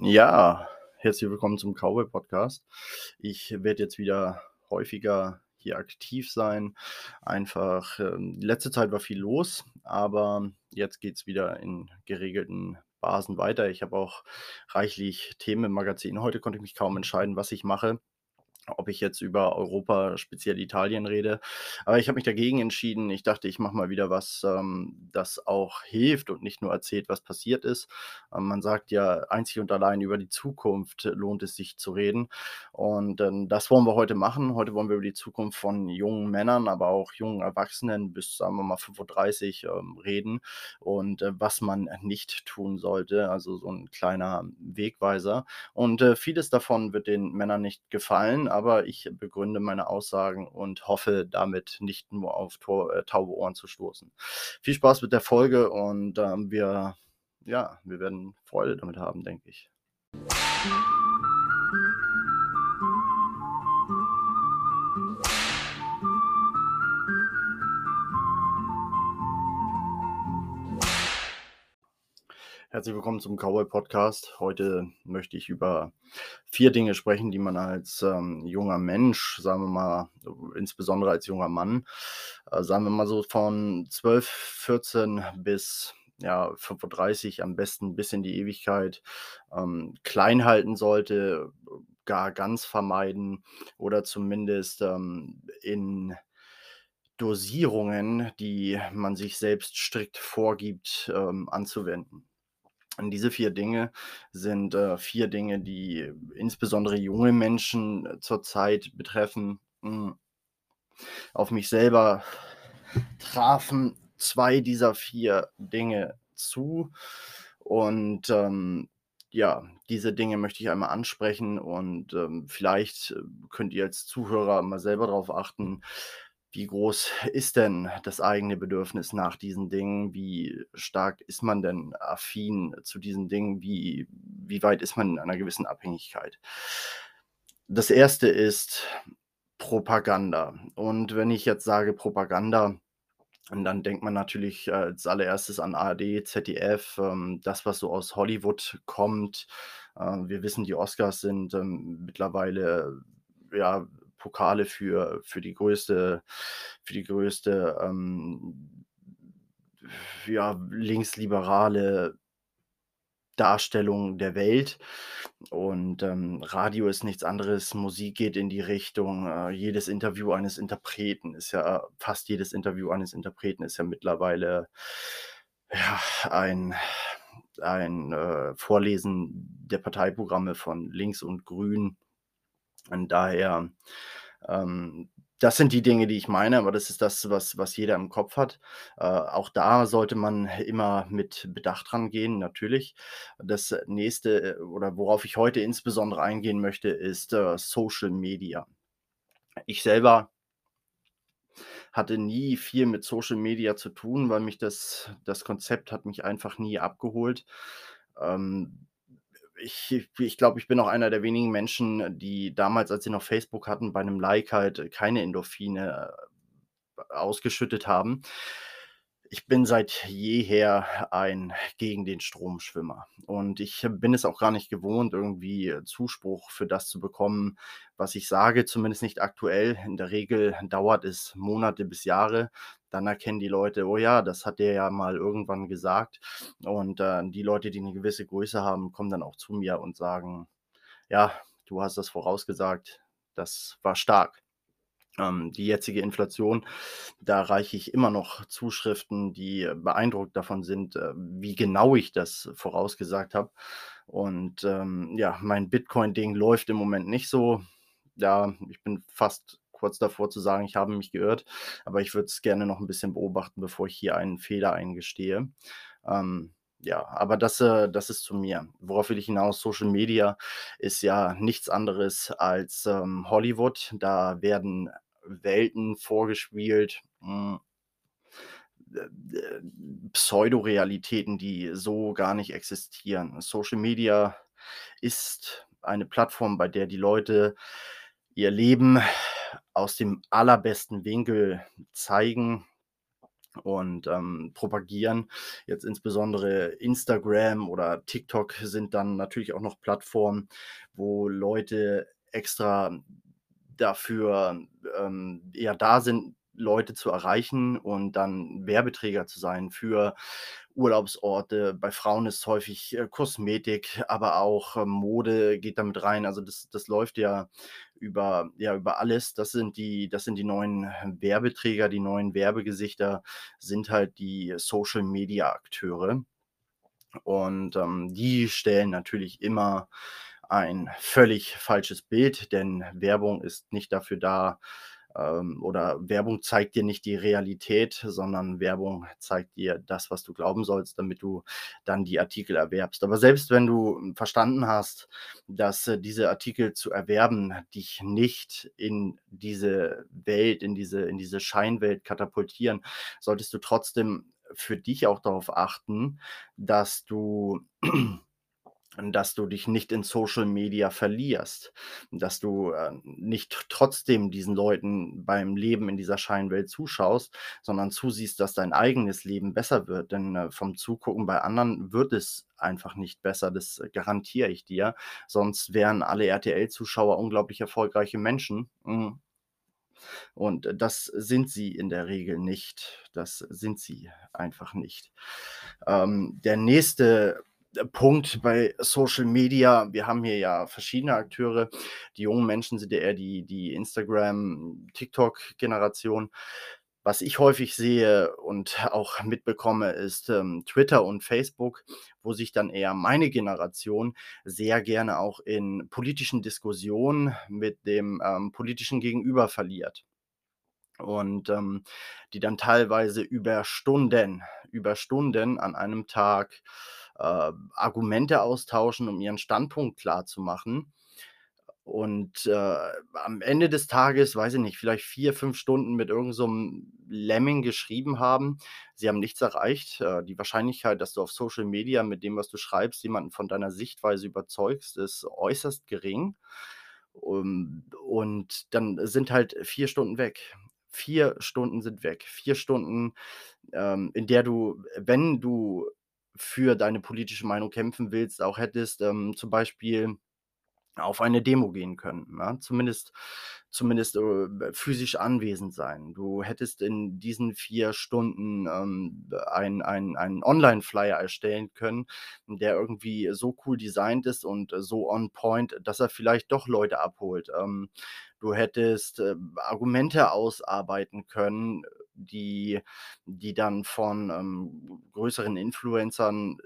Ja, herzlich willkommen zum Cowboy Podcast. Ich werde jetzt wieder häufiger hier aktiv sein. Einfach, ähm, die letzte Zeit war viel los, aber jetzt geht es wieder in geregelten Basen weiter. Ich habe auch reichlich Themen im Magazin. Heute konnte ich mich kaum entscheiden, was ich mache ob ich jetzt über Europa, speziell Italien rede. Aber ich habe mich dagegen entschieden. Ich dachte, ich mache mal wieder was, ähm, das auch hilft und nicht nur erzählt, was passiert ist. Ähm, man sagt ja, einzig und allein über die Zukunft lohnt es sich zu reden. Und ähm, das wollen wir heute machen. Heute wollen wir über die Zukunft von jungen Männern, aber auch jungen Erwachsenen bis, sagen wir mal, 35 ähm, reden und äh, was man nicht tun sollte. Also so ein kleiner Wegweiser. Und äh, vieles davon wird den Männern nicht gefallen aber ich begründe meine Aussagen und hoffe damit nicht nur auf Tor, äh, taube Ohren zu stoßen. Viel Spaß mit der Folge und ähm, wir, ja, wir werden Freude damit haben, denke ich. Herzlich willkommen zum Cowboy Podcast. Heute möchte ich über vier Dinge sprechen, die man als ähm, junger Mensch, sagen wir mal, insbesondere als junger Mann, äh, sagen wir mal so von 12, 14 bis ja, 35, am besten bis in die Ewigkeit, ähm, klein halten sollte, gar ganz vermeiden oder zumindest ähm, in Dosierungen, die man sich selbst strikt vorgibt, ähm, anzuwenden. Und diese vier Dinge sind äh, vier Dinge, die insbesondere junge Menschen äh, zurzeit betreffen. Hm. Auf mich selber trafen zwei dieser vier Dinge zu. Und ähm, ja, diese Dinge möchte ich einmal ansprechen und ähm, vielleicht äh, könnt ihr als Zuhörer mal selber darauf achten, wie groß ist denn das eigene Bedürfnis nach diesen Dingen? Wie stark ist man denn affin zu diesen Dingen? Wie, wie weit ist man in einer gewissen Abhängigkeit? Das erste ist Propaganda. Und wenn ich jetzt sage Propaganda, dann denkt man natürlich als allererstes an ARD, ZDF, ähm, das, was so aus Hollywood kommt. Äh, wir wissen, die Oscars sind ähm, mittlerweile ja Pokale für, für die größte, für die größte ähm, ja, linksliberale Darstellung der Welt. Und ähm, Radio ist nichts anderes, Musik geht in die Richtung, äh, jedes Interview eines Interpreten ist ja, fast jedes Interview eines Interpreten ist ja mittlerweile ja, ein, ein äh, Vorlesen der Parteiprogramme von links und grün. Und daher, ähm, das sind die Dinge, die ich meine, aber das ist das, was, was jeder im Kopf hat. Äh, auch da sollte man immer mit Bedacht rangehen, natürlich. Das nächste äh, oder worauf ich heute insbesondere eingehen möchte, ist äh, Social Media. Ich selber hatte nie viel mit Social Media zu tun, weil mich das, das Konzept hat mich einfach nie abgeholt. Ähm, ich, ich glaube, ich bin auch einer der wenigen Menschen, die damals, als sie noch Facebook hatten, bei einem Like halt keine Endorphine äh, ausgeschüttet haben ich bin seit jeher ein gegen den Strom Schwimmer und ich bin es auch gar nicht gewohnt, irgendwie Zuspruch für das zu bekommen, was ich sage, zumindest nicht aktuell. In der Regel dauert es Monate bis Jahre. Dann erkennen die Leute, oh ja, das hat der ja mal irgendwann gesagt. Und äh, die Leute, die eine gewisse Größe haben, kommen dann auch zu mir und sagen, ja, du hast das vorausgesagt, das war stark ähm, die jetzige Inflation, da reiche ich immer noch Zuschriften, die beeindruckt davon sind, äh, wie genau ich das vorausgesagt habe. Und ähm, ja, mein Bitcoin-Ding läuft im Moment nicht so. Ja, ich bin fast kurz davor zu sagen, ich habe mich geirrt, aber ich würde es gerne noch ein bisschen beobachten, bevor ich hier einen Fehler eingestehe. Ähm, ja, aber das, äh, das ist zu mir. Worauf will ich hinaus? Social Media ist ja nichts anderes als ähm, Hollywood. Da werden Welten vorgespielt, hm, Pseudorealitäten, die so gar nicht existieren. Social Media ist eine Plattform, bei der die Leute ihr Leben aus dem allerbesten Winkel zeigen, und, ähm, propagieren. Jetzt insbesondere Instagram oder TikTok sind dann natürlich auch noch Plattformen, wo Leute extra dafür, ähm, ja da sind, Leute zu erreichen und dann Werbeträger zu sein für Urlaubsorte. Bei Frauen ist häufig, äh, Kosmetik, aber auch, ähm, Mode geht da mit rein. Also, das das läuft ja über ja, über alles. Das sind die das sind die neuen Werbeträger, die neuen Werbegesichter sind halt die Social-Media-Akteure. Und, ähm, die stellen natürlich immer ein völlig falsches Bild, denn Werbung ist nicht dafür da, ähm oder Werbung zeigt dir nicht die Realität, sondern Werbung zeigt dir das, was du glauben sollst, damit du dann die Artikel erwerbst. Aber selbst wenn du verstanden hast, dass, äh, diese Artikel zu erwerben dich nicht in diese Welt, in diese in diese Scheinwelt katapultieren, solltest du trotzdem für dich auch darauf achten, dass du dass du dich nicht in Social Media verlierst, dass du, äh, nicht trotzdem diesen Leuten beim Leben in dieser Scheinwelt zuschaust, sondern zusiehst, dass dein eigenes Leben besser wird. Denn, äh, vom Zugucken bei anderen wird es einfach nicht besser, das garantiere ich dir. Sonst wären alle RTL-Zuschauer unglaublich erfolgreiche Menschen, hm. Und das sind sie in der Regel nicht. Das sind sie einfach nicht. Ähm, der nächste, äh, Punkt bei Social Media wir haben hier ja verschiedene Akteure. Die jungen Menschen sind ja eher die die Instagram, TikTok-Generation. Was ich häufig sehe und auch mitbekomme, ist, ähm, Twitter und Facebook, wo sich dann eher meine Generation sehr gerne auch in politischen Diskussionen mit dem, ähm, politischen Gegenüber verliert. Und, ähm, die dann teilweise über Stunden über Stunden an einem Tag, äh, Argumente austauschen, um ihren Standpunkt klarzumachen. Und, äh, am Ende des Tages, weiß ich nicht, vielleicht 4, 5 Stunden mit irgend so Lemming geschrieben haben. Sie haben nichts erreicht. Äh, die Wahrscheinlichkeit, dass du auf Social Media mit dem, was du schreibst, jemanden von deiner Sichtweise überzeugst, ist äußerst gering. Um und dann sind halt 4 Stunden weg. 4 Stunden sind weg. 4 Stunden, ähm, in der du, wenn du für deine politische Meinung kämpfen willst, auch hättest, ähm, zum Beispiel auf eine Demo gehen können, ja? Zumindest zumindest, äh, physisch anwesend sein. Du hättest in diesen 4 Stunden, ähm, einen einen Online-Flyer erstellen können, der irgendwie so cool designt ist und so on point, dass er vielleicht doch Leute abholt. Ähm, du hättest, äh, Argumente ausarbeiten können, die die dann von, ähm, größeren Influencern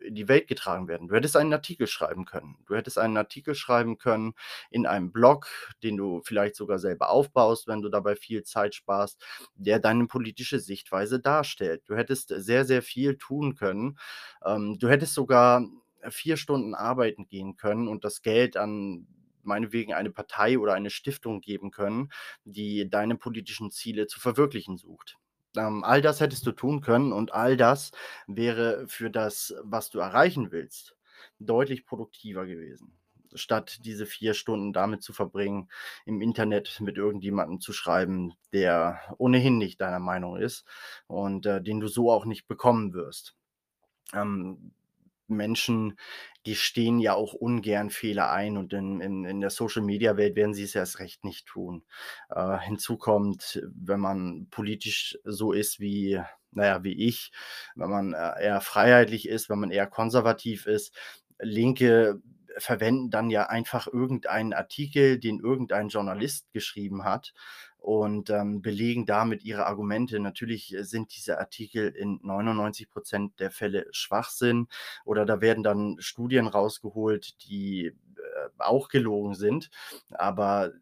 in die Welt getragen werden. Du hättest einen Artikel schreiben können. Du hättest einen Artikel schreiben können in einem Blog, den du vielleicht sogar selber aufbaust, wenn du dabei viel Zeit sparst, der deine politische Sichtweise darstellt. Du hättest sehr, sehr viel tun können. Ähm, du hättest sogar 4 Stunden arbeiten gehen können und das Geld an meinetwegen eine Partei oder eine Stiftung geben können, die deine politischen Ziele zu verwirklichen sucht. Ähm, all das hättest du tun können und all das wäre für das, was du erreichen willst, deutlich produktiver gewesen, statt diese 4 Stunden damit zu verbringen, im Internet mit irgendjemandem zu schreiben, der ohnehin nicht deiner Meinung ist und, äh, den du so auch nicht bekommen wirst. Ähm, Menschen gestehen ja auch ungern Fehler ein und in in in der Social-Media-Welt werden sie es erst recht nicht tun. Äh, hinzu kommt, wenn man politisch so ist wie na ja, wie ich, wenn man, äh, eher freiheitlich ist, wenn man eher konservativ ist. Linke verwenden dann ja einfach irgendeinen Artikel, den irgendein Journalist geschrieben hat und, ähm, belegen damit ihre Argumente. Natürlich, äh, sind diese Artikel in 99 % der Fälle Schwachsinn oder da werden dann Studien rausgeholt, die, äh, auch gelogen sind, aber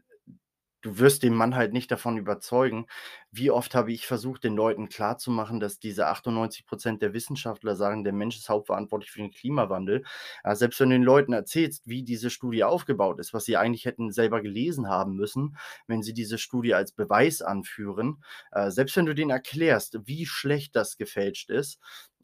du wirst den Mann halt nicht davon überzeugen. Wie oft habe ich versucht, den Leuten klarzumachen, dass diese 98 % der Wissenschaftler sagen, der Mensch ist hauptverantwortlich für den Klimawandel. Ja, selbst wenn du den Leuten erzählst, wie diese Studie aufgebaut ist, was sie eigentlich hätten selber gelesen haben müssen, wenn sie diese Studie als Beweis anführen. Äh, selbst wenn du denen erklärst, wie schlecht das gefälscht ist,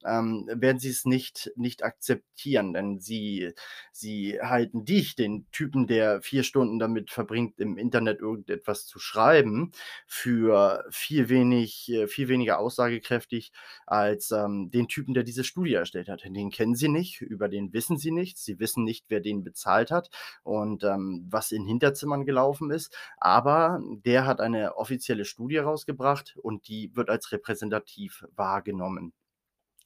ähm, werden sie es nicht nicht akzeptieren, denn sie sie halten dich, den Typen, der 4 Stunden damit verbringt, im Internet irgendetwas zu schreiben, für viel wenig äh, viel weniger aussagekräftig als, ähm, den Typen, der diese Studie erstellt hat. Den kennen sie nicht, über den wissen sie nichts. Sie wissen nicht, wer den bezahlt hat und, ähm, was in Hinterzimmern gelaufen ist. Aber der hat eine offizielle Studie rausgebracht und die wird als repräsentativ wahrgenommen.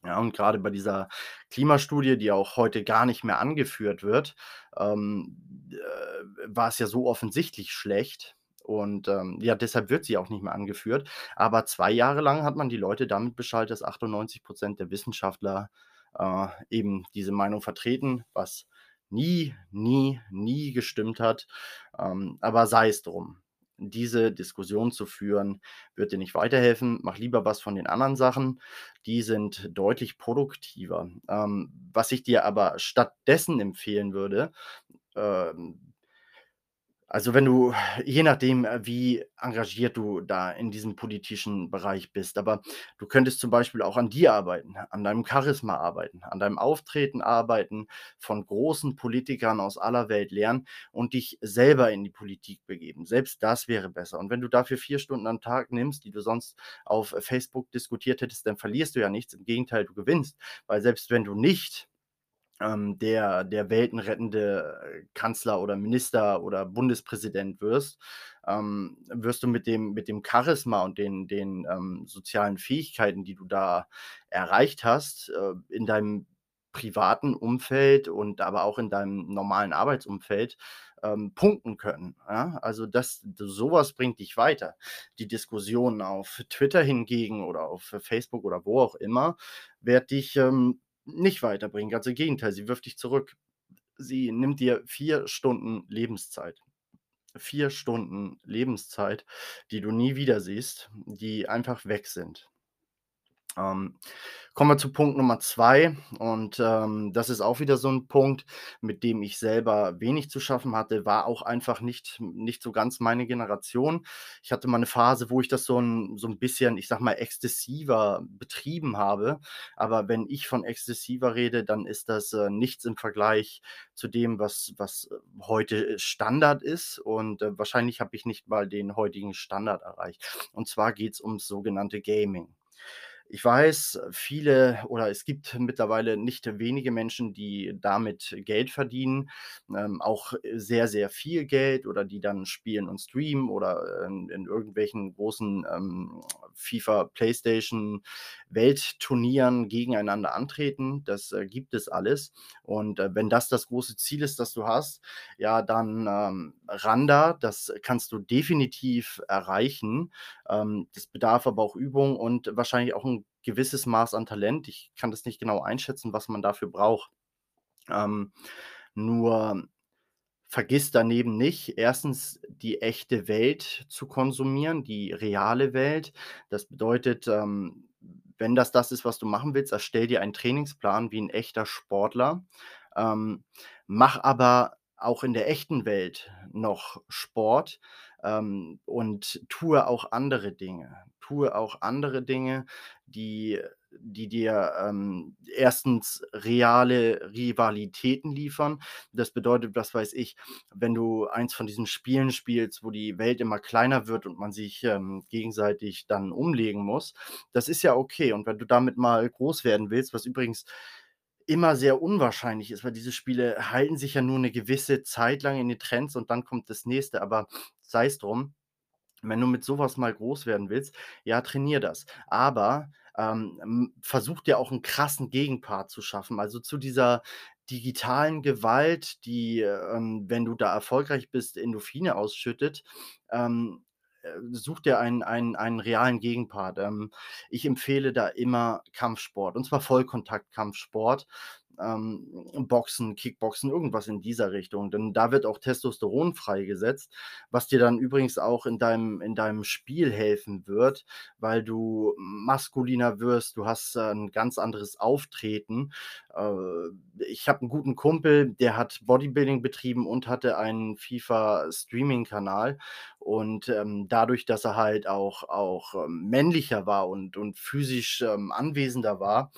Ja, und gerade bei dieser Klimastudie, die auch heute gar nicht mehr angeführt wird, ähm, äh, war es ja so offensichtlich schlecht und, ähm, ja, deshalb wird sie auch nicht mehr angeführt. Aber 2 Jahre lang hat man die Leute damit beschallt, dass 98% der Wissenschaftler, äh, eben diese Meinung vertreten, was nie, nie, nie gestimmt hat. Ähm, aber sei es drum. Diese Diskussion zu führen, wird dir nicht weiterhelfen. Mach lieber was von den anderen Sachen. Die sind deutlich produktiver. Ähm, was ich dir aber stattdessen empfehlen würde, ähm also, wenn du je nachdem, äh, wie engagiert du da in diesem politischen Bereich bist, aber du könntest zum Beispiel auch an dir arbeiten, an deinem Charisma arbeiten, an deinem Auftreten arbeiten, von großen Politikern aus aller Welt lernen und dich selber in die Politik begeben. Selbst das wäre besser. Und wenn du dafür 4 Stunden am Tag nimmst, die du sonst auf Facebook diskutiert hättest, dann verlierst du ja nichts. Im Gegenteil, du gewinnst. Weil selbst wenn du nicht ähm, der der weltenrettende Kanzler oder Minister oder Bundespräsident wirst, ähm, wirst du mit dem mit dem Charisma und den den, ähm, sozialen Fähigkeiten, die du da erreicht hast, äh, in deinem privaten Umfeld und aber auch in deinem normalen Arbeitsumfeld, ähm, punkten können, ja? Also, das sowas bringt dich weiter. Die Diskussion auf Twitter hingegen oder auf Facebook oder wo auch immer, wird dich, ähm, nicht weiterbringen. Ganz im Gegenteil, sie wirft dich zurück. Sie nimmt dir 4 Stunden Lebenszeit. 4 Stunden Lebenszeit, die du nie wieder siehst, die einfach weg sind. Ähm, kommen wir zu Punkt Nummer 2 und, ähm, das ist auch wieder so 'n Punkt, mit dem ich selber wenig zu schaffen hatte, war auch einfach nicht nicht so ganz meine Generation. Ich hatte mal 'ne Phase, wo ich das so 'n so 'n bisschen, ich sage mal, exzessiver betrieben habe. Aber wenn ich von exzessiver rede, dann ist das, äh, nichts im Vergleich zu dem, was was, heute Standard ist und, äh, wahrscheinlich habe ich nicht mal den heutigen Standard erreicht. Und zwar geht's ums sogenannte Gaming. Ich weiß, viele oder es gibt mittlerweile nicht wenige Menschen, die damit Geld verdienen, ähm, auch sehr, sehr viel Geld oder die dann spielen und streamen oder in in irgendwelchen großen, ähm, FIFA, PlayStation Weltturnieren gegeneinander antreten. Das, äh, gibt es alles. Und, äh, wenn das das große Ziel ist, das du hast, ja, dann, ähm, ran da. Das kannst du definitiv erreichen. Ähm, das bedarf aber auch Übung und wahrscheinlich auch 'n gewisses Maß an Talent. Ich kann das nicht genau einschätzen, was man dafür braucht. Ähm, nur vergiss daneben nicht, 1. die echte Welt zu konsumieren, die reale Welt. Das bedeutet, ähm, wenn das das ist, was du machen willst, erstell dir einen Trainingsplan wie 'n echter Sportler. Ähm, mach aber auch in der echten Welt noch Sport, ähm, und tue auch andere Dinge. Tue auch andere Dinge, die die dir, ähm, 1. reale Rivalitäten liefern. Das bedeutet, was weiß ich, wenn du eins von diesen Spielen spielst, wo die Welt immer kleiner wird und man sich, ähm, gegenseitig dann umlegen muss, das ist ja okay. Und wenn du damit mal groß werden willst, was übrigens immer sehr unwahrscheinlich ist, weil diese Spiele halten sich ja nur 'ne gewisse Zeit lang in den Trends und dann kommt das Nächste, aber sei's drum. Wenn du mit so was mal groß werden willst, ja, trainier das. Aber, ähm, hm, versuch dir auch 'n krassen Gegenpart zu schaffen. Also, zu dieser digitalen Gewalt, die, ähm, wenn du da erfolgreich bist, Endorphine ausschüttet, ähm, äh, such dir einen einen einen realen Gegenpart. Ähm, ich empfehle da immer Kampfsport und zwar Vollkontakt-Kampfsport, ähm, Boxen, Kickboxen, irgendwas in dieser Richtung, denn da wird auch Testosteron freigesetzt, was dir dann übrigens auch in deinem in deinem Spiel helfen wird, weil du maskuliner wirst. Du hast, äh, 'n ganz anderes Auftreten. Äh, ich habe 'n guten Kumpel, der hat Bodybuilding betrieben und hatte einen FIFA-Streaming-Kanal und, ähm, dadurch, dass er halt auch auch, ähm, männlicher war und und physisch, ähm, anwesender war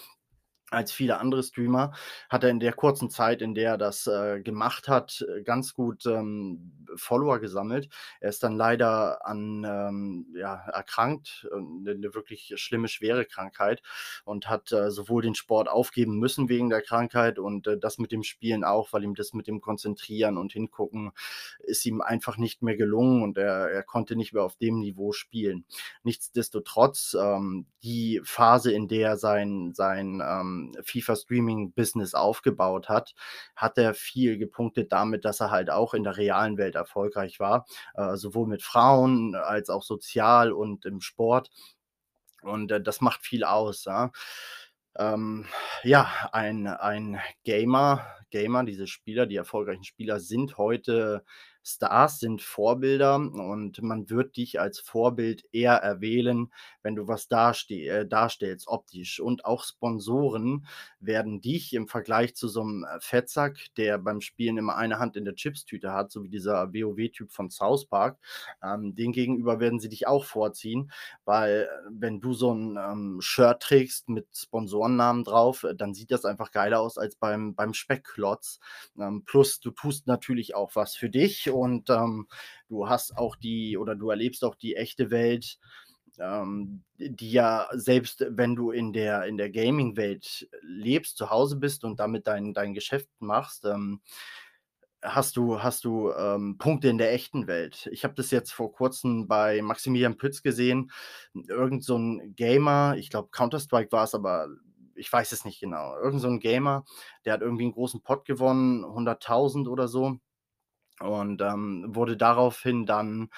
als viele andere Streamer, hat er in der kurzen Zeit, in der er das, äh, gemacht hat, äh, ganz gut, ähm, Follower gesammelt. Er ist dann leider an, ähm, ja, erkrankt, äh, 'ne 'ne wirklich schlimme, schwere Krankheit und hat, äh, sowohl den Sport aufgeben müssen wegen der Krankheit und, äh, das mit dem Spielen auch, weil ihm das mit dem Konzentrieren und Hingucken ist ihm einfach nicht mehr gelungen und er er konnte nicht mehr auf dem Niveau spielen. Nichtsdestotrotz, ähm, die Phase, in der sein sein, ähm, FIFA-Streaming-Business aufgebaut hat, hat er viel gepunktet damit, dass er halt auch in der realen Welt erfolgreich war, äh, sowohl mit Frauen als auch sozial und im Sport. Und, äh, das macht viel aus, ja. Ähm, ja, ein ein Gamer Gamer, diese Spieler, die erfolgreichen Spieler sind heute Stars, sind Vorbilder und man wird dich als Vorbild eher erwählen, wenn du was darste äh, darstellst optisch. Und auch Sponsoren werden dich im Vergleich zu so 'nem, äh, Fettsack, der beim Spielen immer eine Hand in der Chipstüte hat, so wie dieser WoW-Typ von South Park, ähm, den gegenüber werden sie dich auch vorziehen, weil, äh, wenn du so 'n, ähm, Shirt trägst mit Sponsorennamen drauf, dann sieht das einfach geiler aus als beim beim Speckklotz. Ähm, plus du tust natürlich auch was für dich und, ähm, du hast auch die oder du erlebst auch die echte Welt, ähm, die ja selbst wenn du in der in der Gaming-Welt lebst, zu Hause bist und damit dein dein Geschäft machst, ähm, hast du hast du, ähm, Punkte in der echten Welt. Ich habe das jetzt vor Kurzem bei Maximilian Pütz gesehen, irgend so 'n Gamer, ich glaube Counter-Strike war's, aber ich weiß es nicht genau. Irgend so 'n Gamer, der hat irgendwie 'n großen Pot gewonnen, 100.000 oder so. Und, ähm, wurde daraufhin dann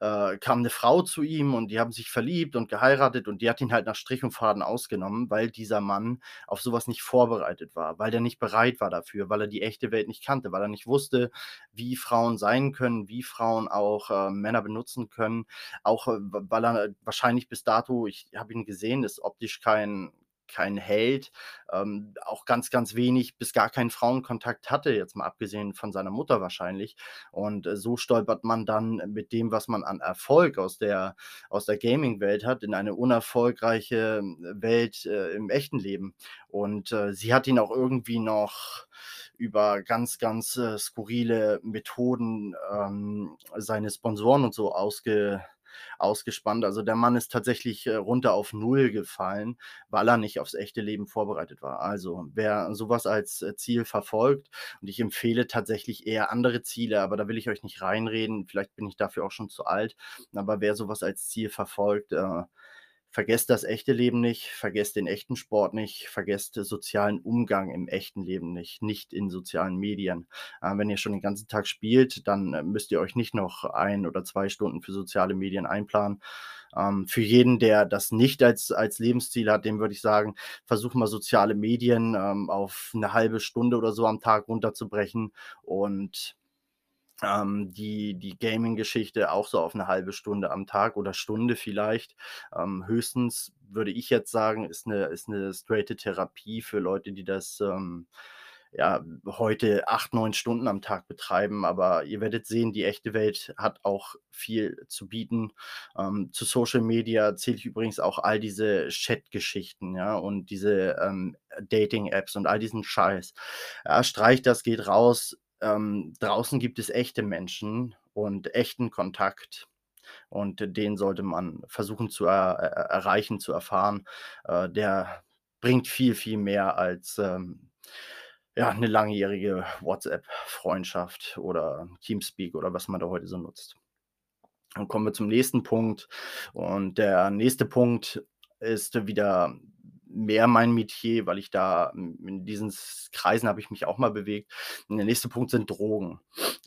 äh, kam 'ne Frau zu ihm und die haben sich verliebt und geheiratet und die hat ihn halt nach Strich und Faden ausgenommen, weil dieser Mann auf so was nicht vorbereitet war, weil der nicht bereit war dafür, weil er die echte Welt nicht kannte, weil er nicht wusste, wie Frauen sein können, wie Frauen auch, äh, Männer benutzen können. Auch, äh, weil er wahrscheinlich bis dato ich habe ihn gesehen, ist optisch kein kein Held, ähm, auch ganz, ganz wenig bis gar keinen Frauenkontakt hatte, jetzt mal abgesehen von seiner Mutter wahrscheinlich. Und, äh, so stolpert man dann mit dem, was man an Erfolg aus der aus der Gaming-Welt hat, in eine unerfolgreiche Welt, äh, im echten Leben. Und, äh, sie hat ihn auch irgendwie noch über ganz, ganz, äh, skurrile Methoden, ähm, seine Sponsoren und so ausge ausgespannt. Also, der Mann ist tatsächlich, äh, runter auf 0 gefallen, weil er nicht aufs echte Leben vorbereitet war. Also, wer so was als, äh, Ziel verfolgt und ich empfehle tatsächlich eher andere Ziele, aber da will ich euch nicht reinreden, vielleicht bin ich dafür auch schon zu alt. Aber wer so was als Ziel verfolgt, äh, vergesst das echte Leben nicht, vergesst den echten Sport nicht, vergesst sozialen Umgang im echten Leben nicht, nicht in sozialen Medien. Äh, wenn ihr schon den ganzen Tag spielt, dann, äh, müsst ihr euch nicht noch 1 oder 2 Stunden für soziale Medien einplanen. Ähm, für jeden, der das nicht als als Lebensziel hat, dem würde ich sagen, versuch mal soziale Medien, ähm, auf 'ne 1/2 Stunde oder so am Tag runterzubrechen und, ähm, die die Gaming-Geschichte auch so auf 'ne 1/2 Stunde am Tag oder Stunde vielleicht. Ähm, höchstens würde ich jetzt sagen, ist 'ne ist 'ne straighte Therapie für Leute, die das, ähm, ja, heute 8, 9 Stunden am Tag betreiben. Aber ihr werdet sehen, die echte Welt hat auch viel zu bieten. Ähm, zu Social Media zähle ich übrigens auch all diese Chat-Geschichten, ja, und diese, ähm, Dating-Apps und all diesen Scheiß. Ja, streicht das, geht raus. Ähm, draußen gibt es echte Menschen und echten Kontakt und den sollte man versuchen zu er er erreichen, zu erfahren. Äh, der bringt viel, viel mehr als, ähm, ja, 'ne langjährige WhatsApp-Freundschaft oder Teamspeak oder was man da heute so nutzt. Dann kommen wir zum nächsten Punkt und der nächste Punkt ist wieder mehr mein Metier, weil ich da in in diesen Kreisen habe ich mich auch mal bewegt. Und der nächste Punkt sind Drogen.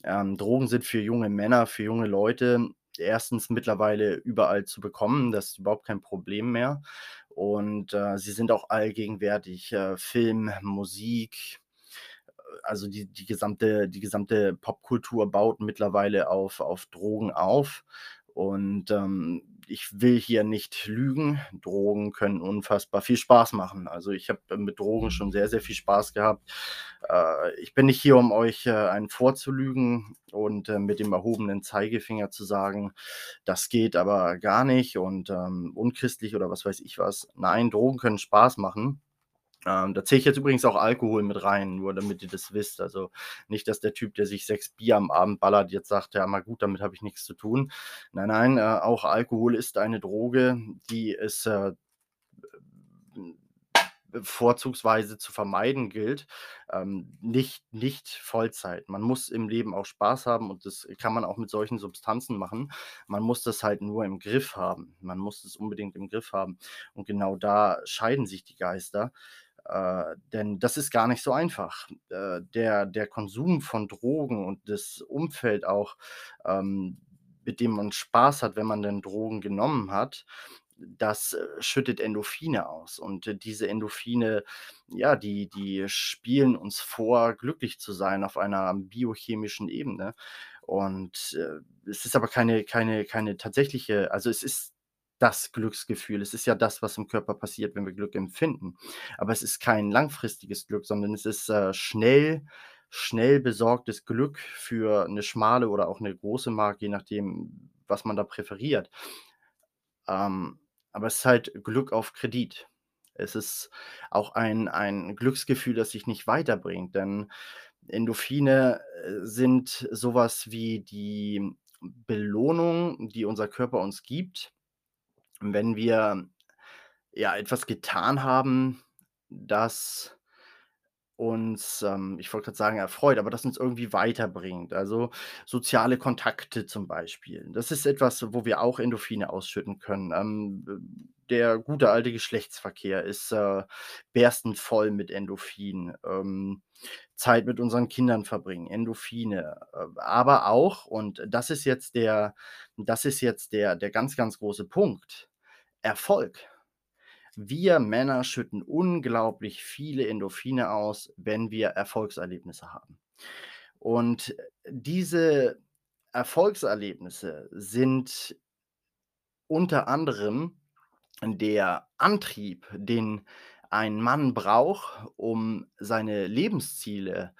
Ähm, Drogen sind für junge Männer, für junge Leute 1. mittlerweile überall zu bekommen. Das ist überhaupt kein Problem mehr. Und, äh, sie sind auch allgegenwärtig. Äh, Film, Musik, äh, also die die gesamte die gesamte Popkultur baut mittlerweile auf auf Drogen auf. Und, ähm, ich will hier nicht lügen. Drogen können unfassbar viel Spaß machen. Also, ich habe, äh, mit Drogen schon sehr, sehr viel Spaß gehabt. Äh, ich bin nicht hier, um euch, äh, einen vorzulügen und, äh, mit dem erhobenen Zeigefinger zu sagen: „Das geht aber gar nicht und, ähm, unchristlich“ oder was weiß ich was. Nein, Drogen können Spaß machen. Ähm, da zähle ich jetzt übrigens auch Alkohol mit rein, nur damit ihr das wisst. Also nicht, dass der Typ, der sich 6 Bier am Abend ballert, jetzt sagt: „Ja, mal gut, damit habe ich nichts zu tun.“ Nein, nein, äh, auch Alkohol ist eine Droge, die es, äh, vorzugsweise zu vermeiden gilt. Ähm, nicht nicht Vollzeit. Man muss im Leben auch Spaß haben und das kann man auch mit solchen Substanzen machen. Man muss das halt nur im Griff haben. Man muss es unbedingt im Griff haben. Und genau da scheiden sich die Geister. Äh, denn das ist gar nicht so einfach. Äh, der der Konsum von Drogen und das Umfeld auch, ähm, mit dem man Spaß hat, wenn man denn Drogen genommen hat, das, äh, schüttet Endorphine aus. Und, äh, diese Endorphine, ja, die die spielen uns vor, glücklich zu sein auf einer biochemischen Ebene. Und, äh, es ist aber keine keine keine tatsächliche also, es ist das Glücksgefühl. Es ist ja das, was im Körper passiert, wenn wir Glück empfinden. Aber es ist kein langfristiges Glück, sondern es ist, äh, schnell schnell besorgtes Glück für 'ne schmale oder auch 'ne große Mark, je nachdem, was man da präferiert. Ähm, aber es ist halt Glück auf Kredit. Es ist auch ein ein Glücksgefühl, das dich nicht weiterbringt, denn Endorphine, äh, sind so was wie die Belohnung, die unser Körper uns gibt, wenn wir, ja, etwas getan haben, das uns, ähm, ich wollte grad sagen, erfreut, aber das uns irgendwie weiterbringt. Also, soziale Kontakte zum Beispiel. Das ist etwas, wo wir auch Endorphine ausschütten können. Ähm, der gute alte Geschlechtsverkehr ist, äh, berstend voll mit Endorphinen. Ähm, Zeit mit unseren Kindern verbringen, Endorphine. Äh, aber auch, und das ist jetzt der das ist jetzt der der ganz, ganz große Punkt, Erfolg. Wir Männer schütten unglaublich viele Endorphine aus, wenn wir Erfolgserlebnisse haben. Und diese Erfolgserlebnisse sind unter anderem der Antrieb, den ein Mann braucht, um seine Lebensziele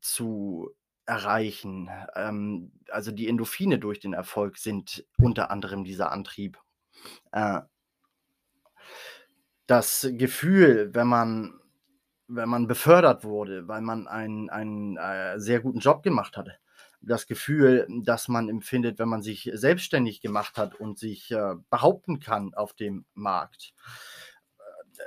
zu erreichen. Ähm, also, die Endorphine durch den Erfolg sind unter anderem dieser Antrieb. Äh das Gefühl, wenn man wenn man befördert wurde, weil man einen einen, äh, sehr guten Job gemacht hatte. Das Gefühl, das man empfindet, wenn man sich selbstständig gemacht hat und sich, äh, behaupten kann auf dem Markt.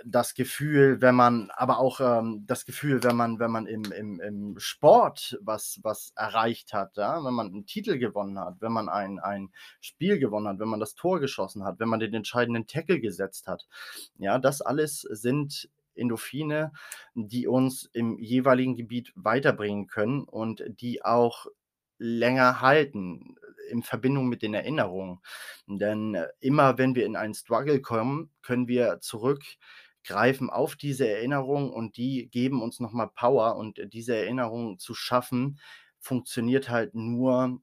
Das Gefühl, wenn man aber auch, ähm, das Gefühl, wenn man wenn man im im im Sport was was erreicht hat, ja, wenn man 'n Titel gewonnen hat, wenn man ein ein Spiel gewonnen hat, wenn man das Tor geschossen hat, wenn man den entscheidenden Tackle gesetzt hat. Ja, das alles sind Endorphine, die uns im jeweiligen Gebiet weiterbringen können und die auch länger halten in Verbindung mit den Erinnerungen. Denn immer, wenn wir in einen Struggle kommen, können wir zurückgreifen auf diese Erinnerung und die geben uns noch mal Power und diese Erinnerung zu schaffen, funktioniert halt nur,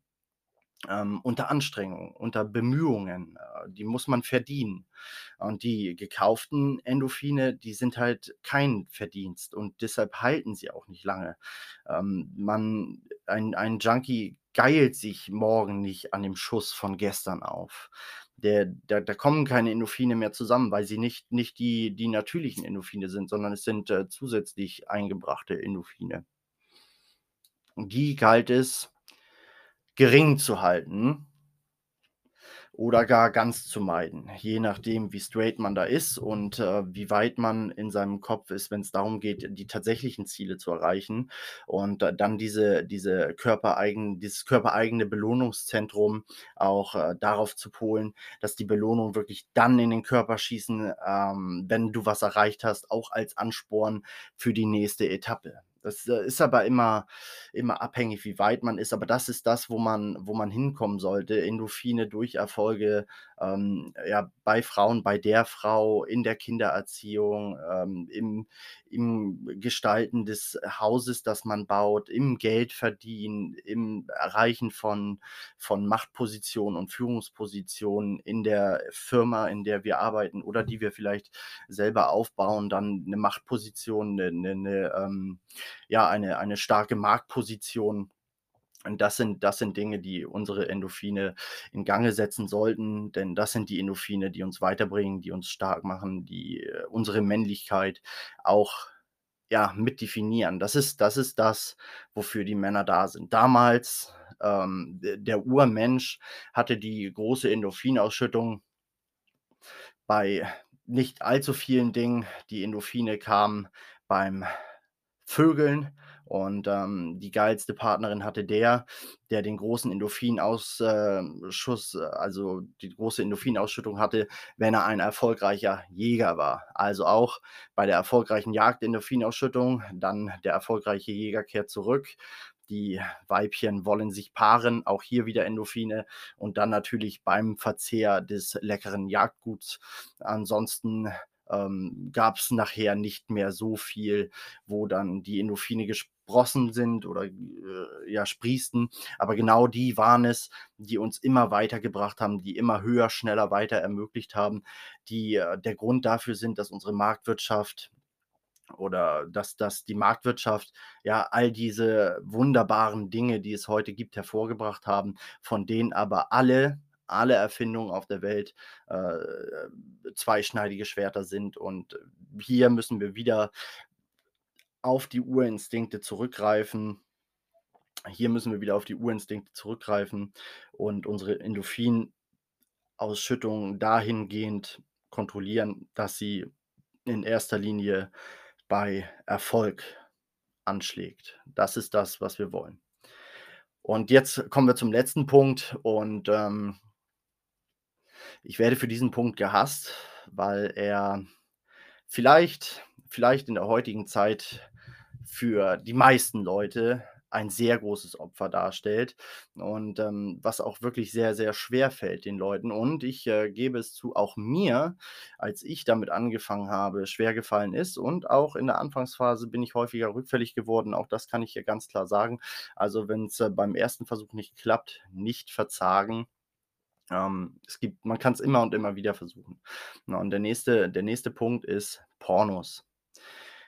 ähm, unter Anstrengung, unter Bemühungen. Äh, die muss man verdienen. Und die gekauften Endorphine, die sind halt kein Verdienst und deshalb halten sie auch nicht lange. Ähm, man ein ein Junkie geilt sich morgen nicht an dem Schuss von gestern auf. Der da da kommen keine Endorphine mehr zusammen, weil sie nicht nicht die die natürlichen Endorphine sind, sondern es sind, äh, zusätzlich eingebrachte Endorphine. Und die galt es gering zu halten oder gar ganz zu meiden, je nachdem, wie straight man da ist und, äh, wie weit man in seinem Kopf ist, wenn's darum geht, die tatsächlichen Ziele zu erreichen und da dann diese diese körpereigen dieses körpereigene Belohnungszentrum auch, äh, darauf zu polen, dass die Belohnung wirklich dann in den Körper schießen, ähm, wenn du was erreicht hast, auch als Ansporn für die nächste Etappe. Das, äh, ist aber immer immer abhängig, wie weit man ist, aber das ist das, wo man wo man hinkommen sollte. Endorphine durch Erfolge, ähm, ja, bei Frauen, bei der Frau, in der Kindererziehung, ähm, im im Gestalten des Hauses, das man baut, im Geldverdienen, im Erreichen von von Machtpositionen und Führungspositionen in der Firma, in der wir arbeiten oder die wir vielleicht selber aufbauen, dann 'ne Machtposition, 'ne 'ne 'ne, ähm ja, eine eine starke Marktposition Und das sind das sind Dinge, die unsere Endorphine in Gange setzen sollten, denn das sind die Endorphine, die uns weiterbringen, die uns stark machen, die, äh, unsere Männlichkeit auch, ja, mit definieren. Das ist das ist das, wofür die Männer da sind. Damals, ähm, der Urmensch hatte die große Endorphinausschüttung bei nicht allzu vielen Dingen. Die Endorphine kamen beim Vögeln und, ähm, die geilste Partnerin hatte der, der den großen Endorphinaus äh, also die große Endorphinausschüttung hatte, wenn er ein erfolgreicher Jäger war. Also auch bei der erfolgreichen Jagd Endorphinausschüttung, dann der erfolgreiche Jäger kehrt zurück. Die Weibchen wollen sich paaren, auch hier wieder Endorphine und dann natürlich beim Verzehr des leckeren Jagdguts. Ansonsten, ähm, gab's nachher nicht mehr so viel, wo dann die Endorphine gesprossen sind oder, äh, ja, sprießten. Aber genau die waren es, die uns immer weitergebracht haben, die immer höher, schneller, weiter ermöglicht haben, die, äh, der Grund dafür sind, dass unsere Marktwirtschaft oder dass dass die Marktwirtschaft, ja, all diese wunderbaren Dinge, die es heute gibt, hervorgebracht haben, von denen aber alle alle Erfindungen auf der Welt, äh, zweischneidige Schwerter sind. Und hier müssen wir wieder auf die Urinstinkte zurückgreifen. Hier müssen wir wieder auf die Urinstinkte zurückgreifen und unsere Endorphinausschüttung dahingehend kontrollieren, dass sie in erster Linie bei Erfolg anschlägt. Das ist das, was wir wollen. Und jetzt kommen wir zum letzten Punkt und, ähm ich werde für diesen Punkt gehasst, weil er vielleicht vielleicht in der heutigen Zeit für die meisten Leute ein sehr großes Opfer darstellt und, ähm, was auch wirklich sehr, sehr schwerfällt den Leuten. Und ich, äh, gebe es zu, auch mir, als ich damit angefangen habe, schwergefallen ist und auch in der Anfangsphase bin ich häufiger rückfällig geworden. Auch das kann ich hier ganz klar sagen. Also, wenn's, äh, beim ersten Versuch nicht klappt, nicht verzagen. Ähm, es gibt man kann's immer und immer wieder versuchen. Na, und der nächste der nächste Punkt ist Pornos.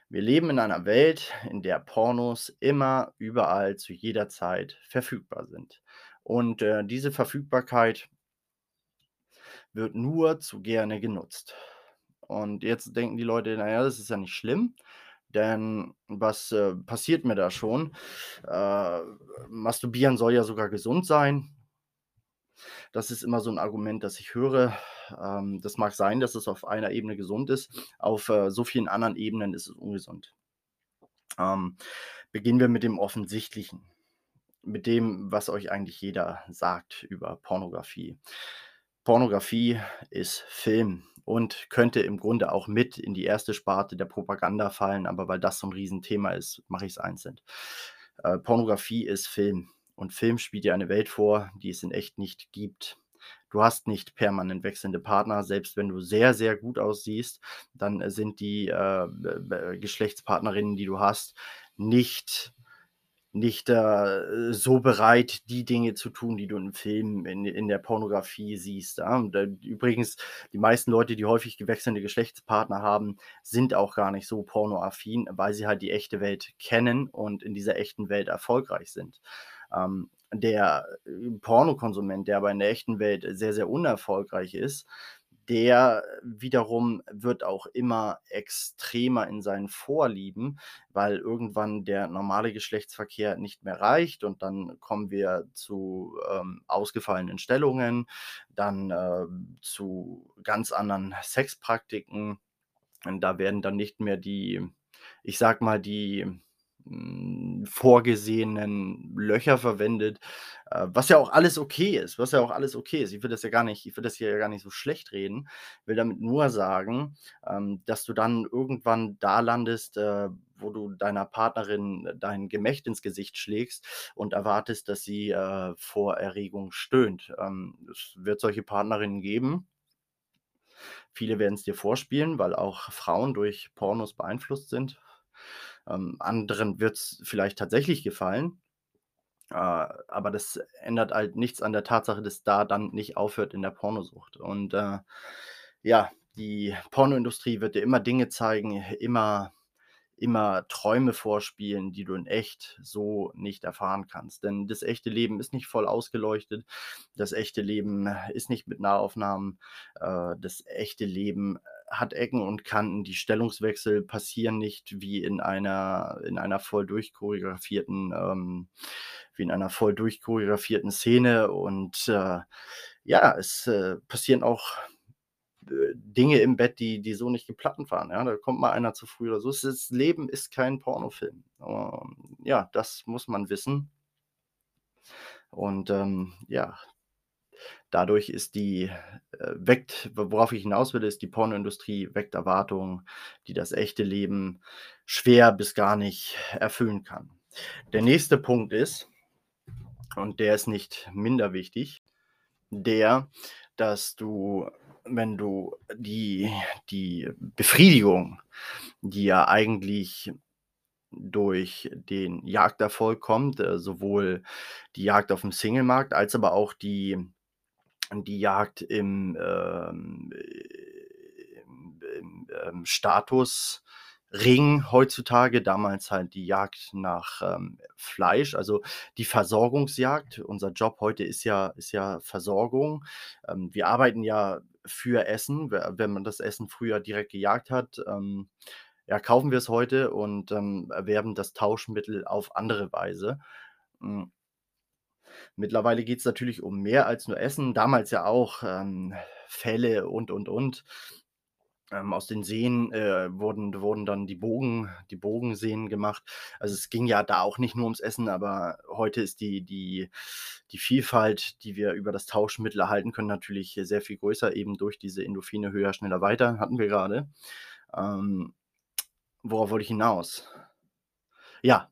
Wir leben in einer Welt, in der Pornos immer, überall, zu jeder Zeit verfügbar sind. Und, äh, diese Verfügbarkeit wird nur zu gerne genutzt. Und jetzt denken die Leute: „Na ja, das ist ja nicht schlimm, denn was, äh, passiert mir da schon? Äh, Masturbieren soll ja sogar gesund sein.“ Das ist immer so 'n Argument, das ich höre. Ähm, das mag sein, dass es auf einer Ebene gesund ist. Auf, äh, so vielen anderen Ebenen ist es ungesund. Ähm, beginnen wir mit dem Offensichtlichen, mit dem, was euch eigentlich jeder sagt über Pornografie. Pornografie ist Film und könnte im Grunde auch mit in die erste Sparte der Propaganda fallen, aber weil das so 'n Riesenthema ist, mache ich's einzeln. Äh, Pornografie ist Film und Film spielt dir eine Welt vor, die es in echt nicht gibt. Du hast nicht permanent wechselnde Partner, selbst wenn du sehr, sehr gut aussiehst, dann, äh, sind die, äh, b b Geschlechtspartnerinnen, die du hast, nicht nicht, äh, so bereit, die Dinge zu tun, die du im Film in in der Pornografie siehst, ja? Und, äh, übrigens, die meisten Leute, die häufig wechselnde Geschlechtspartner haben, sind auch gar nicht so pornoaffin, weil sie halt die echte Welt kennen und in dieser echten Welt erfolgreich sind. Ähm, der, äh, Pornokonsument, der aber in der echten Welt sehr, sehr unerfolgreich ist, der wiederum wird auch immer extremer in seinen Vorlieben, weil irgendwann der normale Geschlechtsverkehr nicht mehr reicht und dann kommen wir zu, ähm, ausgefallenen Stellungen, dann, äh, zu ganz anderen Sexpraktiken. Und da werden dann nicht mehr die ich sage mal, die, vorgesehenen Löcher verwendet, äh, was ja auch alles okay ist was ja auch alles okay ist. Ich will das ja gar nicht ich will das hier gar nicht so schlecht-reden. Will damit nur sagen, ähm, dass du dann irgendwann da landest, äh, wo du deiner Partnerin dein Gemächt ins Gesicht schlägst und erwartest, dass sie, äh, vor Erregung stöhnt. Ähm, es wird solche Partnerinnen geben. Viele werden's dir vorspielen, weil auch Frauen durch Pornos beeinflusst sind. Ähm, anderen wird's vielleicht tatsächlich gefallen. Äh, aber das ändert halt nichts an der Tatsache, dass da dann nicht aufhört in der Pornosucht. Und, äh, ja, die Pornoindustrie wird dir immer Dinge zeigen, immer immer Träume vorspielen, die du in echt so nicht erfahren kannst. Denn das echte Leben ist nicht voll ausgeleuchtet. Das echte Leben ist nicht mit Nahaufnahmen. Äh, das echte Leben hat Ecken und Kanten. Die Stellungswechsel passieren nicht wie in einer, in einer voll durchchoreografierten, ähm, wie in einer voll durchchoreografierten Szene. Und äh, ja, es äh, passieren auch äh, Dinge im Bett, die, die so nicht geplant waren. Ja? Da kommt mal einer zu früh oder so. Das Leben ist kein Pornofilm. Ähm, ja, das muss man wissen. Und ähm, ja, dadurch ist die, äh, weckt, worauf ich hinaus will, ist, die Pornoindustrie weckt Erwartungen, die das echte Leben schwer bis gar nicht erfüllen kann. Der nächste Punkt ist, und der ist nicht minder wichtig, der, dass du wenn du die die Befriedigung, die ja eigentlich durch den Jagderfolg kommt, äh, sowohl die Jagd auf dem Singlemarkt als aber auch die die Jagd im, ähm, im im, ähm, Status Ring heutzutage, damals halt die Jagd nach, ähm, Fleisch, also die Versorgungsjagd. Unser Job heute ist ja ist ja Versorgung. Ähm, wir arbeiten ja für Essen. wenn man das Essen früher direkt gejagt hat, ähm, ja, kaufen wir es heute und, ähm, erwerben das Tauschmittel auf andere Weise. Hm. Mittlerweile geht's natürlich um mehr als nur Essen, damals ja auch, ähm, Felle und, und, und. Ähm, aus den Seen, äh, wurden wurden dann die Bogen die Bogenseen gemacht. Also, es ging ja da auch nicht nur ums Essen, aber heute ist die die die Vielfalt, die wir über das Tauschmittel erhalten können, natürlich sehr viel größer, eben durch diese Endorphine höher, schneller, weiter, hatten wir gerade. Ähm, worauf wollte ich hinaus? Ja,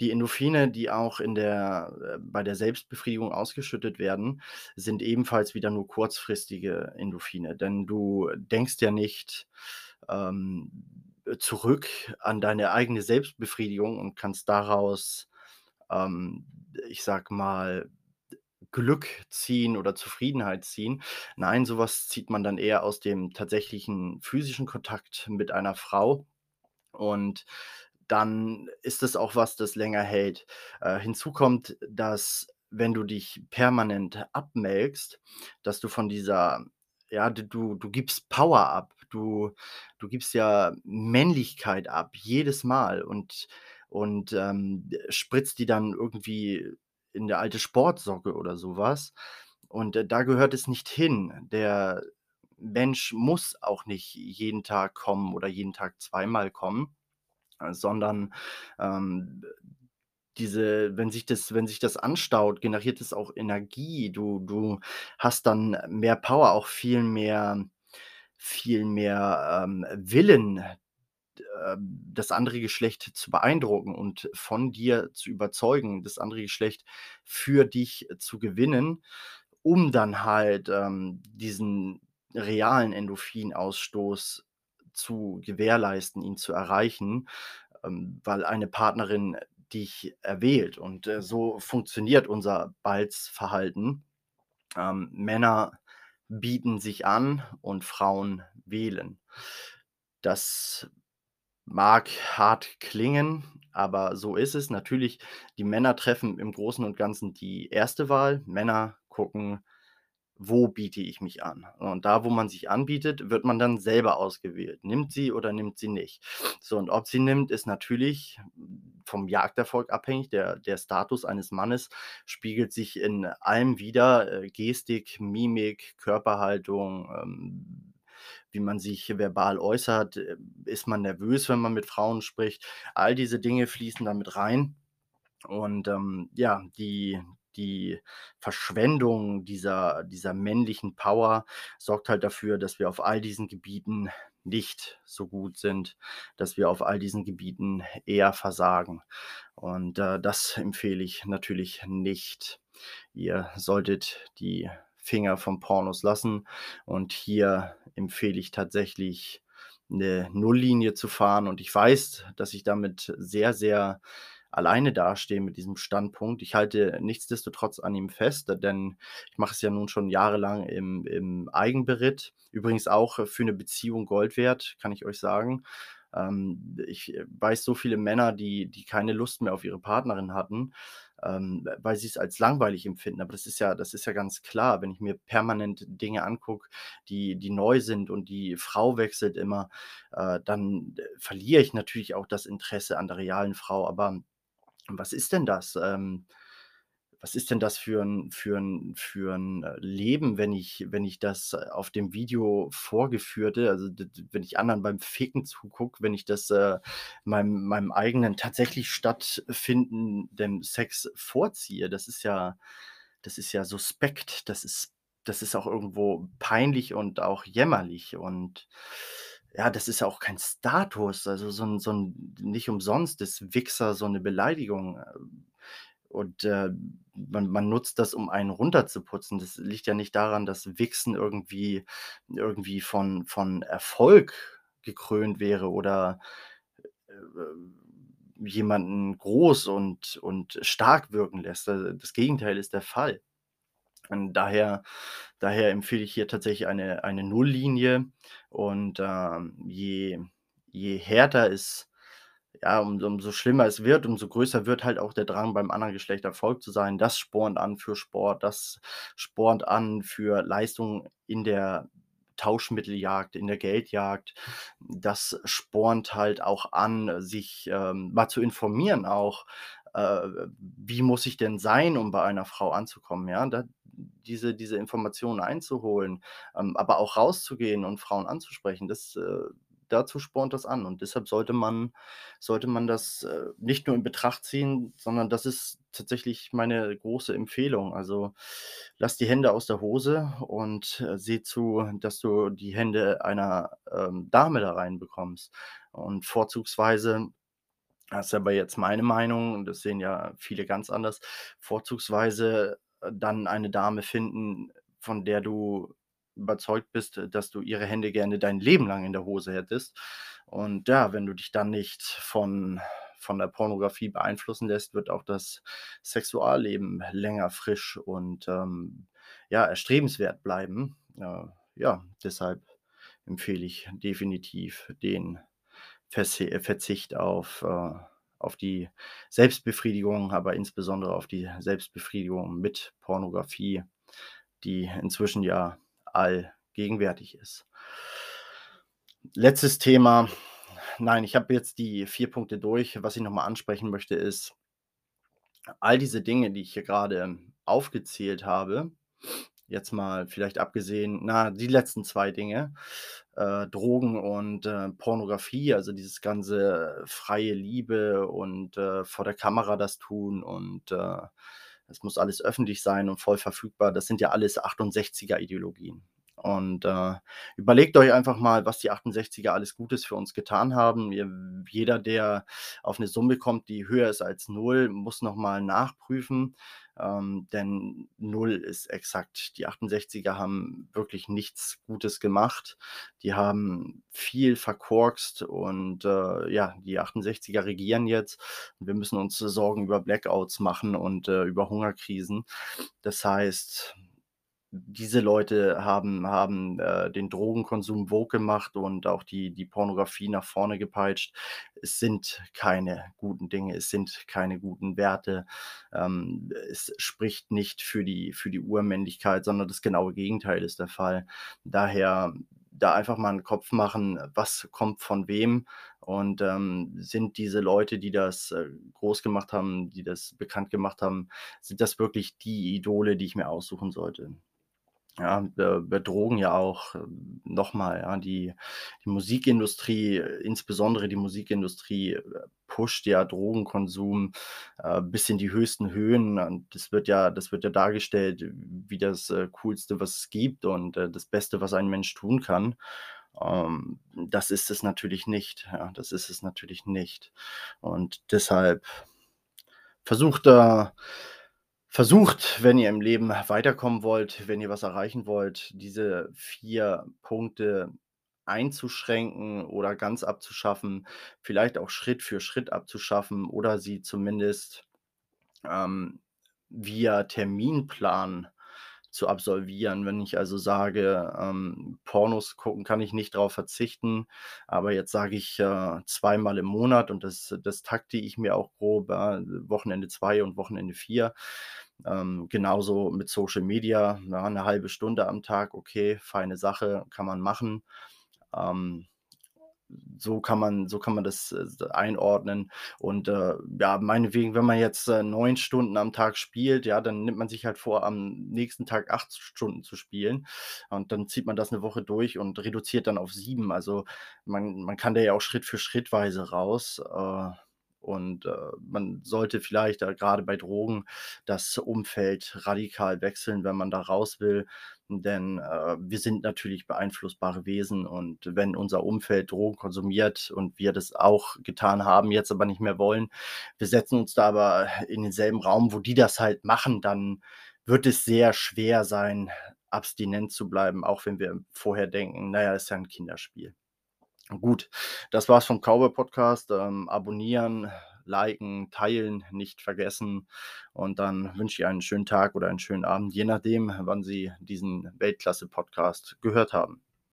die Endorphine, die auch in der äh, bei der Selbstbefriedigung ausgeschüttet werden, sind ebenfalls wieder nur kurzfristige Endorphine. Denn du denkst ja nicht, ähm, zurück an deine eigene Selbstbefriedigung und kannst daraus, ähm, ich sage mal, Glück ziehen oder Zufriedenheit ziehen. Nein, sowas zieht man dann eher aus dem tatsächlichen physischen Kontakt mit einer Frau. Und dann ist es auch was, das länger hält. Äh, hinzu kommt, dass wenn du dich permanent abmelkst, dass du von dieser ja, du du gibst Power ab. Du du gibst ja Männlichkeit ab, jedes Mal und und, ähm, spritzt die dann irgendwie in 'ne alte Sportsocke oder sowas. Und, äh, da gehört es nicht hin. Der Mensch muss auch nicht jeden Tag kommen oder jeden Tag zweimal kommen. Äh, sondern, ähm, diese wenn sich das wenn sich das anstaut, generiert es auch Energie. Du du hast dann mehr Power, auch viel mehr viel mehr, ähm, Willen, äh, das andere Geschlecht zu beeindrucken und von dir zu überzeugen, das andere Geschlecht für dich zu gewinnen, um dann halt, ähm, diesen realen Endorphinausstoß zu gewährleisten, ihn zu erreichen, ähm, weil eine Partnerin dich erwählt. Und, äh, so funktioniert unser Balzverhalten. Ähm, Männer bieten sich an und Frauen wählen. Das mag hart klingen, aber so ist es. Natürlich, die Männer treffen im Großen und Ganzen die erste Wahl. Männer gucken wo biete ich mich an? Und da, wo man sich anbietet, wird man dann selber ausgewählt. Nimmt sie oder nimmt sie nicht? So, und ob sie nimmt, ist natürlich vom Jagderfolg abhängig. Der, der Status eines Mannes spiegelt sich in allem wieder. Äh, Gestik, Mimik, Körperhaltung, ähm, wie man sich verbal äußert. Äh, ist man nervös, wenn man mit Frauen spricht? All diese Dinge fließen damit rein. Und ähm, ja, die, die Verschwendung dieser dieser männlichen Power sorgt halt dafür, dass wir auf all diesen Gebieten nicht so gut sind, dass wir auf all diesen Gebieten eher versagen. Und, äh, das empfehle ich natürlich nicht. Ihr solltet die Finger vom Pornos lassen und hier empfehle ich tatsächlich eine Nulllinie zu fahren und ich weiß, dass ich damit sehr, sehr alleine dastehe mit diesem Standpunkt. Ich halte nichtsdestotrotz an ihm fest, denn ich mache es ja nun schon jahrelang im im Eigenberitt. Übrigens auch für eine Beziehung Gold wert, kann ich euch sagen. Ähm, ich, äh, weiß so viele Männer, die die keine Lust mehr auf ihre Partnerin hatten, ähm, weil sie's als langweilig empfinden. Aber das ist ja das ist ja ganz klar, wenn ich mir permanent Dinge angucke, die die neu sind und die Frau wechselt immer, äh, dann, äh, verliere ich natürlich auch das Interesse an der realen Frau. Aber was ist denn das? Ähm, was ist denn das für 'n für 'n für 'n, äh, Leben, wenn ich wenn ich das äh, auf dem Video vorgeführte also, wenn ich anderen beim Ficken zugucke, wenn ich das, äh, meinem meinem eigenen tatsächlich stattfindenden Sex vorziehe. Das ist ja das ist ja suspekt. Das ist das ist auch irgendwo peinlich und auch jämmerlich und ja, das ist ja auch kein Status. Also, so 'n so 'n nicht umsonst ist Wichser so 'ne Beleidigung, ähm, und, äh, man man nutzt das, um einen runterzuputzen. Das liegt ja nicht daran, dass Wichsen irgendwie irgendwie von von Erfolg gekrönt wäre oder, äh, jemanden groß und und stark wirken lässt. Äh, das Gegenteil ist der Fall. Und daher daher empfehle ich hier tatsächlich eine eine Nulllinie und, ähm, je je härter es ja, um umso schlimmer es wird, umso größer wird halt auch der Drang, beim anderen Geschlecht Erfolg zu sein. Das spornt an für Sport, das spornt an für Leistung in der Tauschmitteljagd, in der Geldjagd. Das spornt halt auch an, sich, ähm, mal zu informieren auch, äh, wie muss ich denn sein, um bei einer Frau anzukommen, ja? Da diese diese Informationen einzuholen, ähm, aber auch rauszugehen und Frauen anzusprechen, das, äh dazu spornt das an und deshalb sollte man sollte man das, äh, nicht nur in Betracht ziehen, sondern das ist tatsächlich meine große Empfehlung. Also, lass die Hände aus der Hose und, äh, sieh zu, dass du die Hände einer, ähm, Dame da reinbekommst. Und vorzugsweise das ist aber jetzt meine Meinung und das sehen ja viele ganz anders, vorzugsweise, dann eine Dame finden, von der du überzeugt bist, dass du ihre Hände gerne dein Leben lang in der Hose hättest. Und ja, wenn du dich dann nicht von von der Pornografie beeinflussen lässt, wird auch das Sexualleben länger frisch und, ähm, ja, erstrebenswert bleiben. Äh, ja, deshalb empfehle ich definitiv den Verzicht auf, äh auf die Selbstbefriedigung, aber insbesondere auf die Selbstbefriedigung mit Pornografie, die inzwischen ja allgegenwärtig ist. Letztes Thema. Nein, ich habe jetzt die 4 Punkte durch. Was ich noch mal ansprechen möchte, ist all diese Dinge, die ich hier grade aufgezählt habe, jetzt mal vielleicht abgesehen na, die letzten 2 Dinge, äh, Drogen und, äh, Pornografie, also dieses ganze freie Liebe und, äh, vor der Kamera das tun und, äh, es muss alles öffentlich sein und voll verfügbar. Das sind ja alles 68er Ideologien. Und, äh, überlegt euch einfach mal, was die 68er alles Gutes für uns getan haben. Ihr jeder, der auf 'ne Summe kommt, die höher ist als 0, muss noch mal nachprüfen, ähm, denn 0 ist exakt. Die 68er haben wirklich nichts Gutes gemacht. Die haben viel verkorkst und, äh, ja, die 68er regieren jetzt wir müssen uns Sorgen über Blackouts machen und, äh, über Hungerkrisen. Das heißt diese Leute haben haben, äh, den Drogenkonsum vogue gemacht und auch die die Pornografie nach vorne gepeitscht. Es sind keine guten Dinge, es sind keine guten Werte. Ähm, es spricht nicht für die für die Urmännlichkeit, sondern das genaue Gegenteil ist der Fall. Daher da einfach mal 'n Kopf machen, was kommt von wem und, ähm, sind diese Leute, die das, äh, groß gemacht haben, die das bekannt gemacht haben, sind das wirklich die Idole, die ich mir aussuchen sollte? Ja, be bedrohen ja auch ähm, noch mal, ja, die die Musikindustrie, insbesondere die Musikindustrie, äh, pusht ja Drogenkonsum, äh, bis in die höchsten Höhen und das wird ja das wird ja dargestellt wie das, äh, Coolste, was es gibt und, äh, das Beste, was ein Mensch tun kann. Ähm, das ist es natürlich nicht, ja, das ist es natürlich nicht. Und deshalb versucht da versucht, wenn ihr im Leben weiterkommen wollt, wenn ihr was erreichen wollt, diese 4 Punkte einzuschränken oder ganz abzuschaffen, vielleicht auch Schritt für Schritt abzuschaffen oder sie zumindest, ähm, via Terminplan zu absolvieren. Wenn ich also sage, ähm, Pornos gucken kann ich nicht drauf verzichten, aber jetzt sage ich, äh, zweimal im Monat und das das takte ich mir auch grob, äh, Wochenende 2 und Wochenende 4. Ähm, genauso mit Social Media, ja, 'ne 1 Stunde am Tag, okay, feine Sache, kann man machen. Ähm, so kann man so kann man das, äh, einordnen und, äh, ja, meinetwegen, wenn man jetzt, äh, 9 Stunden am Tag spielt, ja, dann nimmt man sich halt vor, am nächsten Tag 8 Stunden zu spielen und dann zieht man das 'ne Woche durch und reduziert dann auf 7. Also, man man kann da ja auch Schritt für schrittweise raus, äh, und, äh, man sollte vielleicht da grade bei Drogen das Umfeld radikal wechseln, wenn man da raus will, denn, äh, wir sind natürlich beeinflussbare Wesen und wenn unser Umfeld Drogen konsumiert und wir das auch getan haben, jetzt aber nicht mehr wollen, wir setzen uns da aber in denselben Raum, wo die das halt machen, dann wird es sehr schwer sein, abstinent zu bleiben, auch wenn wir vorher denken: „Na ja, ist ja 'n Kinderspiel.“ Gut, das war's vom Cowboy Podcast. Ähm, abonnieren, liken, teilen nicht vergessen und dann wünsche ich einen schönen Tag oder einen schönen Abend, je nachdem, wann Sie diesen Weltklasse-Podcast gehört haben.